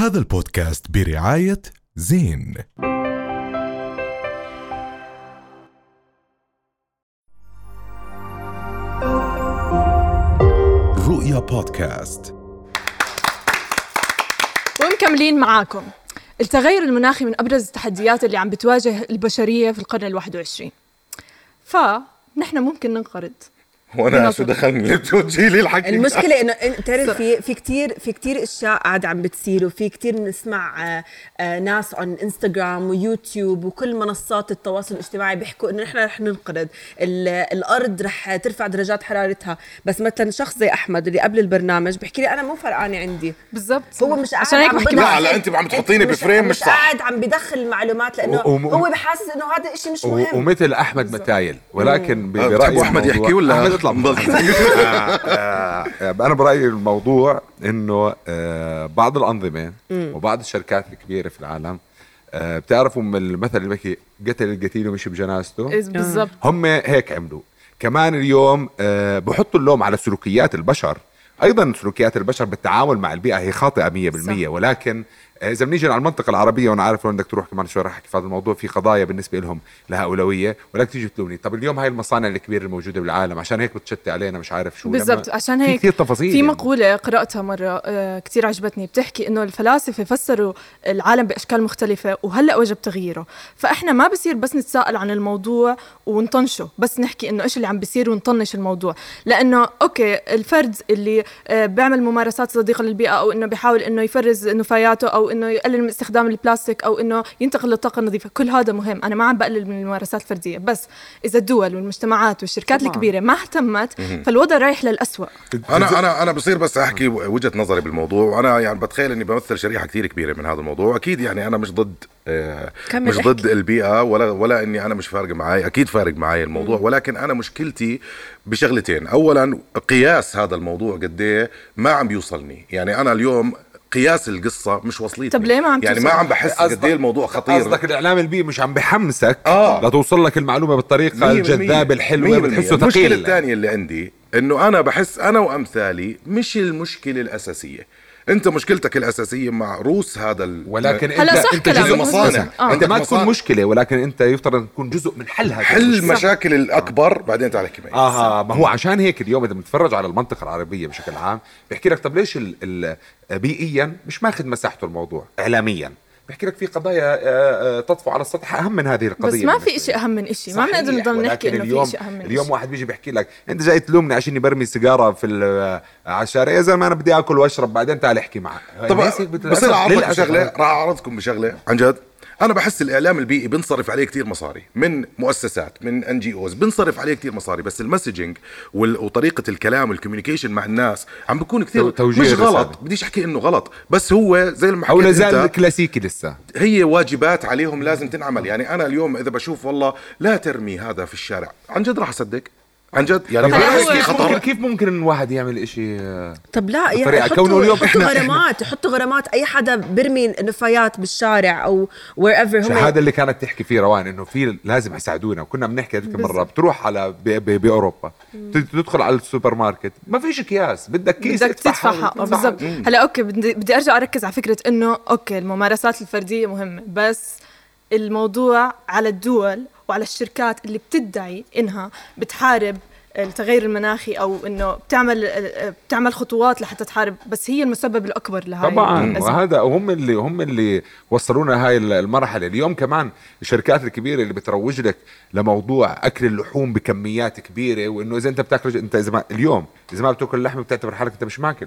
هذا البودكاست برعاية زين. رؤيا بودكاست. ومكملين معاكم. التغير المناخي من أبرز التحديات اللي عم بتواجه البشرية في القرن الواحد وعشرين. فنحن ممكن ننقرض. وأنا. شو دخلني بتوجهي لي الحكي المشكلة إنه إن- بتعرف في في كثير في كثير أشياء قاعدة عم بتصير وفي كثير بنسمع آه، آه، ناس عن انستغرام ويوتيوب وكل منصات التواصل الاجتماعي بيحكوا إنه نحن رح ننقرض ال- الأرض رح ترفع درجات حرارتها بس مثلا شخص زي أحمد اللي قبل البرنامج بيحكي لي أنا مو فرقانة عندي بالضبط هو مش قاعد عشان هيك بحكي. لا، لا، أنت عم تحطيني بفريم مش مش صح. قاعد عم بدخل المعلومات لأنه وم- هو بحاسس إنه هذا الشيء مش و- مهم ومثل أحمد متايل ولكن برأيي الموضوع- يحكي ولا اطلع نضل؟ آه، آه، أنا برأيي الموضوع إنه آه، بعض الأنظمة وبعض الشركات الكبيرة في العالم آه، بتعرفوا من المثل اللي بحكي قتل القتيل ومشي بجنازته؟ بالضبط. هم هيك عملوا. كمان اليوم آه، بحطوا اللوم على سلوكيات البشر. أيضا سلوكيات البشر بالتعامل مع البيئة هي خاطئة 100% ولكن آه، إذا بنيجي على المنطقة العربية وأنا عارف وين بدك تروح كمان شوي رح أحكي في هذا الموضوع في قضايا بالنسبة لهم لها اولويه ولكن تيجي تلومني طب اليوم هاي المصانع الكبيرة الموجودة بالعالم عشان هيك بتشتي علينا مش عارف شو. بالضبط عشان في هيك كثير تفاصيل في يعني. مقولة قرأتها مرة آه، كتير عجبتني. بتحكي إنه الفلاسفة فسروا العالم بأشكال مختلفة وهلأ وجب تغييره. فإحنا ما بصير بس نتساءل عن الموضوع ونطنشه بس نحكي إنه إيش اللي عم بيصير ونطنش الموضوع. لأنه أوكي الفرد اللي آه، بيعمل ممارسات صديقة للبيئة أو إنه بيحاول إنه يفرز نفاياته إنه يقلل من استخدام البلاستيك أو إنه ينتقل للطاقة النظيفة. كل هذا مهم. أنا ما عم بقلل من الممارسات الفردية. بس إذا الدول والمجتمعات والشركات طبعاً. الكبيرة ما اهتمت فالوضع رايح للأسوأ. أنا أنا أنا بصير بس أحكي وجهة نظري بالموضوع. وأنا يعني بتخيل إني بمثل شريحة كثير كبيرة من هذا الموضوع. أكيد يعني أنا مش ضد آه، مش احكي. ضد البيئة ولا ولا إني أنا مش فارق معي أكيد فارق معي الموضوع. ولكن أنا مشكلتي بشغلتين. اولا قياس هذا الموضوع قد إيه ما عم بيوصلني يعني أنا اليوم قياس القصة مش وصلتني طب ليه ما عم يعني؟ ما عم بحس قد إيه الموضوع خطير قصدك الإعلام البيئي مش عم بحمسك آه. لتوصل لك المعلومة بالطريقة الجذابه. الحلوة بتحسه ثقيل الثانية اللي عندي إنه أنا بحس أنا وأمثالي مش المشكلة الأساسية انت مشكلتك الأساسية مع روس هذا ال... ولكن هلا انت صح انت. جزء مصانع. آه. انت ما تكون. مشكلة ولكن انت يفترض تكون جزء من حل هذا حل. المشاكل الأكبر بعدين تعال أحكي معي أها ما هو عشان هيك اليوم إذا بنتفرج على المنطقة العربية بشكل عام بيحكي لك طب ليش ال ال بيئيا مش ماخذ مساحته الموضوع اعلاميا بيحكي لك في قضايا آه، آه، تطفو على السطح أهم من هذه القضية بس ما بالنسبة في. إشي أهم من إشي. ما بنقدر نضل نحكي اليوم في إشي أهم من اليوم إشي. واحد بيجي بيحكي لك أنت جاي تلومني عشان برمي سيجارة في ال- على الشارع يا زلمة أنا بدي آكل وأشرب بعدين تعال احكي معك. طب بصير اعرضكم للأسف. شغلة راح أعرضكم بشغلة عن جد. أنا بحس الإعلام البيئي بنصرف عليه كتير مصاري من مؤسسات من NGOs بنصرف عليه كتير مصاري بس ال messaging وطريقة الكلام وال communication مع الناس عم بكون توجيه مش. غلط بديش أحكي إنه غلط بس هو زي ما حكيت أنت كلاسيكي لسه هي واجبات عليهم لازم تنعمل يعني أنا اليوم إذا بشوف والله لا ترمي هذا في الشارع عن جد راح أصدق عن جد؟ يعني في كيف ممكن كيف ممكن الواحد يعمل إشي آه، طب لا يعني كونه حطوا اليوم حطوا غرامات حطوا غرامات. أي حدا بيرمي نفايات بالشارع أو wherever هذا اللي كانت تحكي فيه روان إنه في لازم يساعدونا. وكنا بنحكي هذيك المره بتروح على ب- ب- بأوروبا تدخل على السوبر ماركت ما فيش أكياس بدك كيس بدك ادفع تدفع حقه، حقه تدفع بالضبط. هلا okay بدي, بدي أرجع أركز على فكرة إنه okay الممارسات الفردية مهمة بس الموضوع على الدول وعلى الشركات اللي بتدعي إنها بتحارب التغير المناخي أو إنه بتعمل بتعمل خطوات لحتى تحارب بس هي المسبب الأكبر لهي طبعا. وهذا هم اللي هم اللي وصلونا هاي المرحلة اليوم كمان الشركات الكبيرة اللي بتروج لك لموضوع أكل اللحوم بكميات كبيرة وإنه إذا أنت بتاكل أنت إذا ما اليوم إذا ما بتاكل لحمة بتعتبر حالك أنت مش ماكل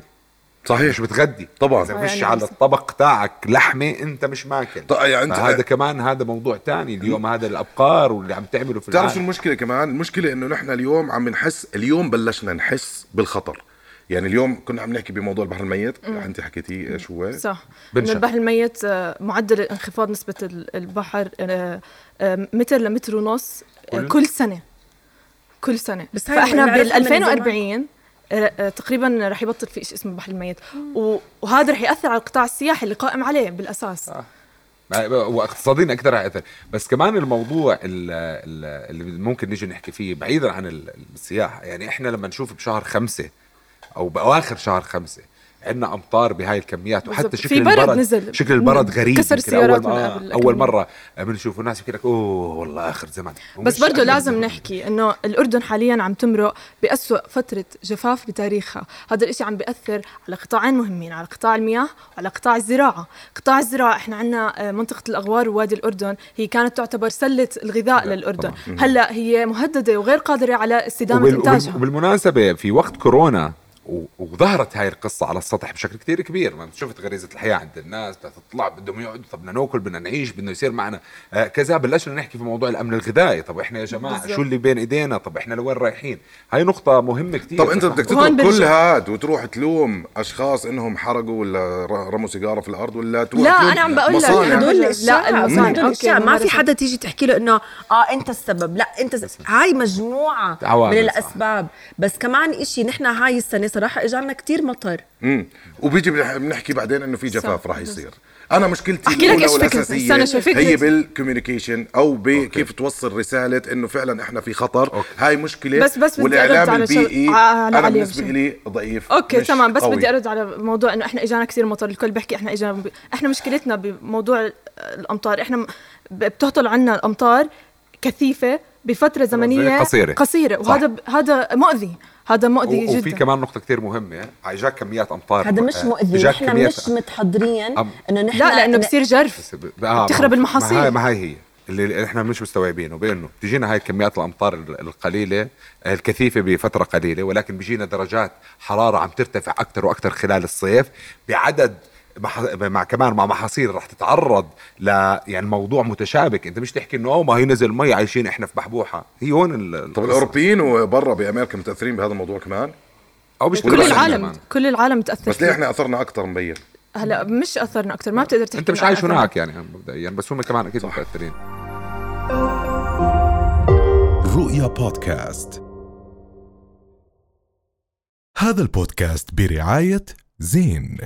صحيح. مش بتغدي. طبعاً. اذا فيش يعني على الطبق تاعك لحمة أنت مش ماكل. طيب يعني انت هذا كمان هذا موضوع تاني. اليوم هذا الأبقار واللي عم تعمله في بتعرف شو المشكلة كمان؟ المشكلة إنه نحن اليوم عم نحس اليوم بلشنا نحس بالخطر. يعني اليوم كنا عم نحكي بموضوع البحر الميت. أنت حكيتي شو هو؟ صح. بنشا. إنه البحر الميت آه، معدل انخفاض نسبة ال- البحر آه، آه، متر لمتر ونص كل- كل سنة. كل سنة. بس فإحنا بال بنعرفها من زمان. 2040 آه، آه، تقريبا رح يبطل في شيء اسمه البحر الميت. وهذا رح يأثر على القطاع السياحي اللي قائم عليه بالأساس. واقتصاديا أكثر هيأثر بس كمان الموضوع ال- ال- اللي ممكن نيجي نحكي فيه بعيدا عن ال- السياحة. يعني إحنا لما نشوف بشهر خمسة أو بأواخر شهر خمسة عندنا أمطار بهاي الكميات وحتى. شكل في برد البرد نزل. شكل البرد غريب كسر يمكن سيارات أول من آه كم مرة بنشوف الناس يحكي لك أوه والله آخر زمن. بس برضه لازم زمن. نحكي إنه الأردن حاليا عم تمرق بأسوأ فترة جفاف بتاريخها. هذا الإشي عم بيأثر على قطاعين مهمين على قطاع المياه وعلى قطاع الزراعة. قطاع الزراعة إحنا عندنا منطقة الأغوار ووادي الأردن هي كانت تعتبر سلة الغذاء للأردن. هلأ هي مهددة وغير قادرة على استدامة وبال... إنتاجها. وبالمناسبة في وقت كورونا وظهرت هاي القصة على السطح بشكل كتير كبير ما شفت غريزة الحياة عند الناس بدها تطلع بدهم يقعدوا طب بدنا ناكل بدنا نعيش بدنا يصير معنا آه كذا بلشنا نحكي في موضوع الأمن الغذائي طب إحنا يا جماعة بالضبط. شو اللي بين إيدينا طب إحنا لوين رايحين هاي نقطة مهمة كتير طب أنت بدك تترك كل. هاد وتروح تلوم أشخاص إنهم حرقوا ولا رموا سيجارة في الأرض ولا تروح لا، أنا عم بقول لك. هدول- لا، المصانع. okay، ما في. حدا تيجي تحكي له إنه آه أنت السبب لا أنت س... هاي عوامل، من صح. الأسباب بس كمان إشي نحن هاي السنة صراحة اجانا كتير مطر امم وبيجي بنح- بنحكي بعدين إنه في جفاف. راح يصير أنا مشكلتي أحكي لك إيش فكرتي. والأساسية استنى شوي، فكرتي. هي بال communication أو بكيف توصل رسالة إنه فعلا إحنا في خطر okay. هاي مشكلة بس- بس بدي والإعلام أرد على البيئي على أنا بالنسبة. لي ضعيف okay تمام بس قوي. بدي أرد على موضوع إنه إحنا إجانا كثير مطر الكل بيحكي إحنا إجانا ب... إحنا مشكلتنا بموضوع الأمطار إحنا بتهطل عنا الأمطار كثيفة بفترة زمنية قصيرة. قصيرة صح. وهذا ب... هذا مؤذي هذا مؤذي و- وفي جدا. كمان نقطة كتير مهمة. اجاك كميات أمطار. هذا مش آه، مؤذي نحن كميات- مش متحضرين أم- إنه نحن لا لأنه بصير جرف. آه بتخرب المحاصيل. ما هاي ما هاي هي. اللي إحنا مش مستوعبينه. بأنه بتجينا هاي كميات الأمطار ال- القليلة آه، الكثيفة بفترة قليلة ولكن بيجينا درجات حرارة عم ترتفع أكثر وأكثر خلال الصيف بعدد. مع كمان مع محاصيل رح تتعرض ل يعني موضوع متشابك. انت مش تحكي إنه ما هي نزل مي عايشين إحنا في بحبوحة. هي هون ال... طب الأوروبيين وبرا بأمريكا متأثرين بهذا الموضوع كمان؟ أو مش كل العالم. كمان. كل العالم متاثر بس ليه. إحنا أثرنا أكثر مبين؟ هلا مش أثرنا أكثر ما بتقدر تحكي أنت مش عايش. هناك يعني مبدئيا بس هم كمان أكيد متأثرين. رؤيا بودكاست. هذا البودكاست برعاية زين.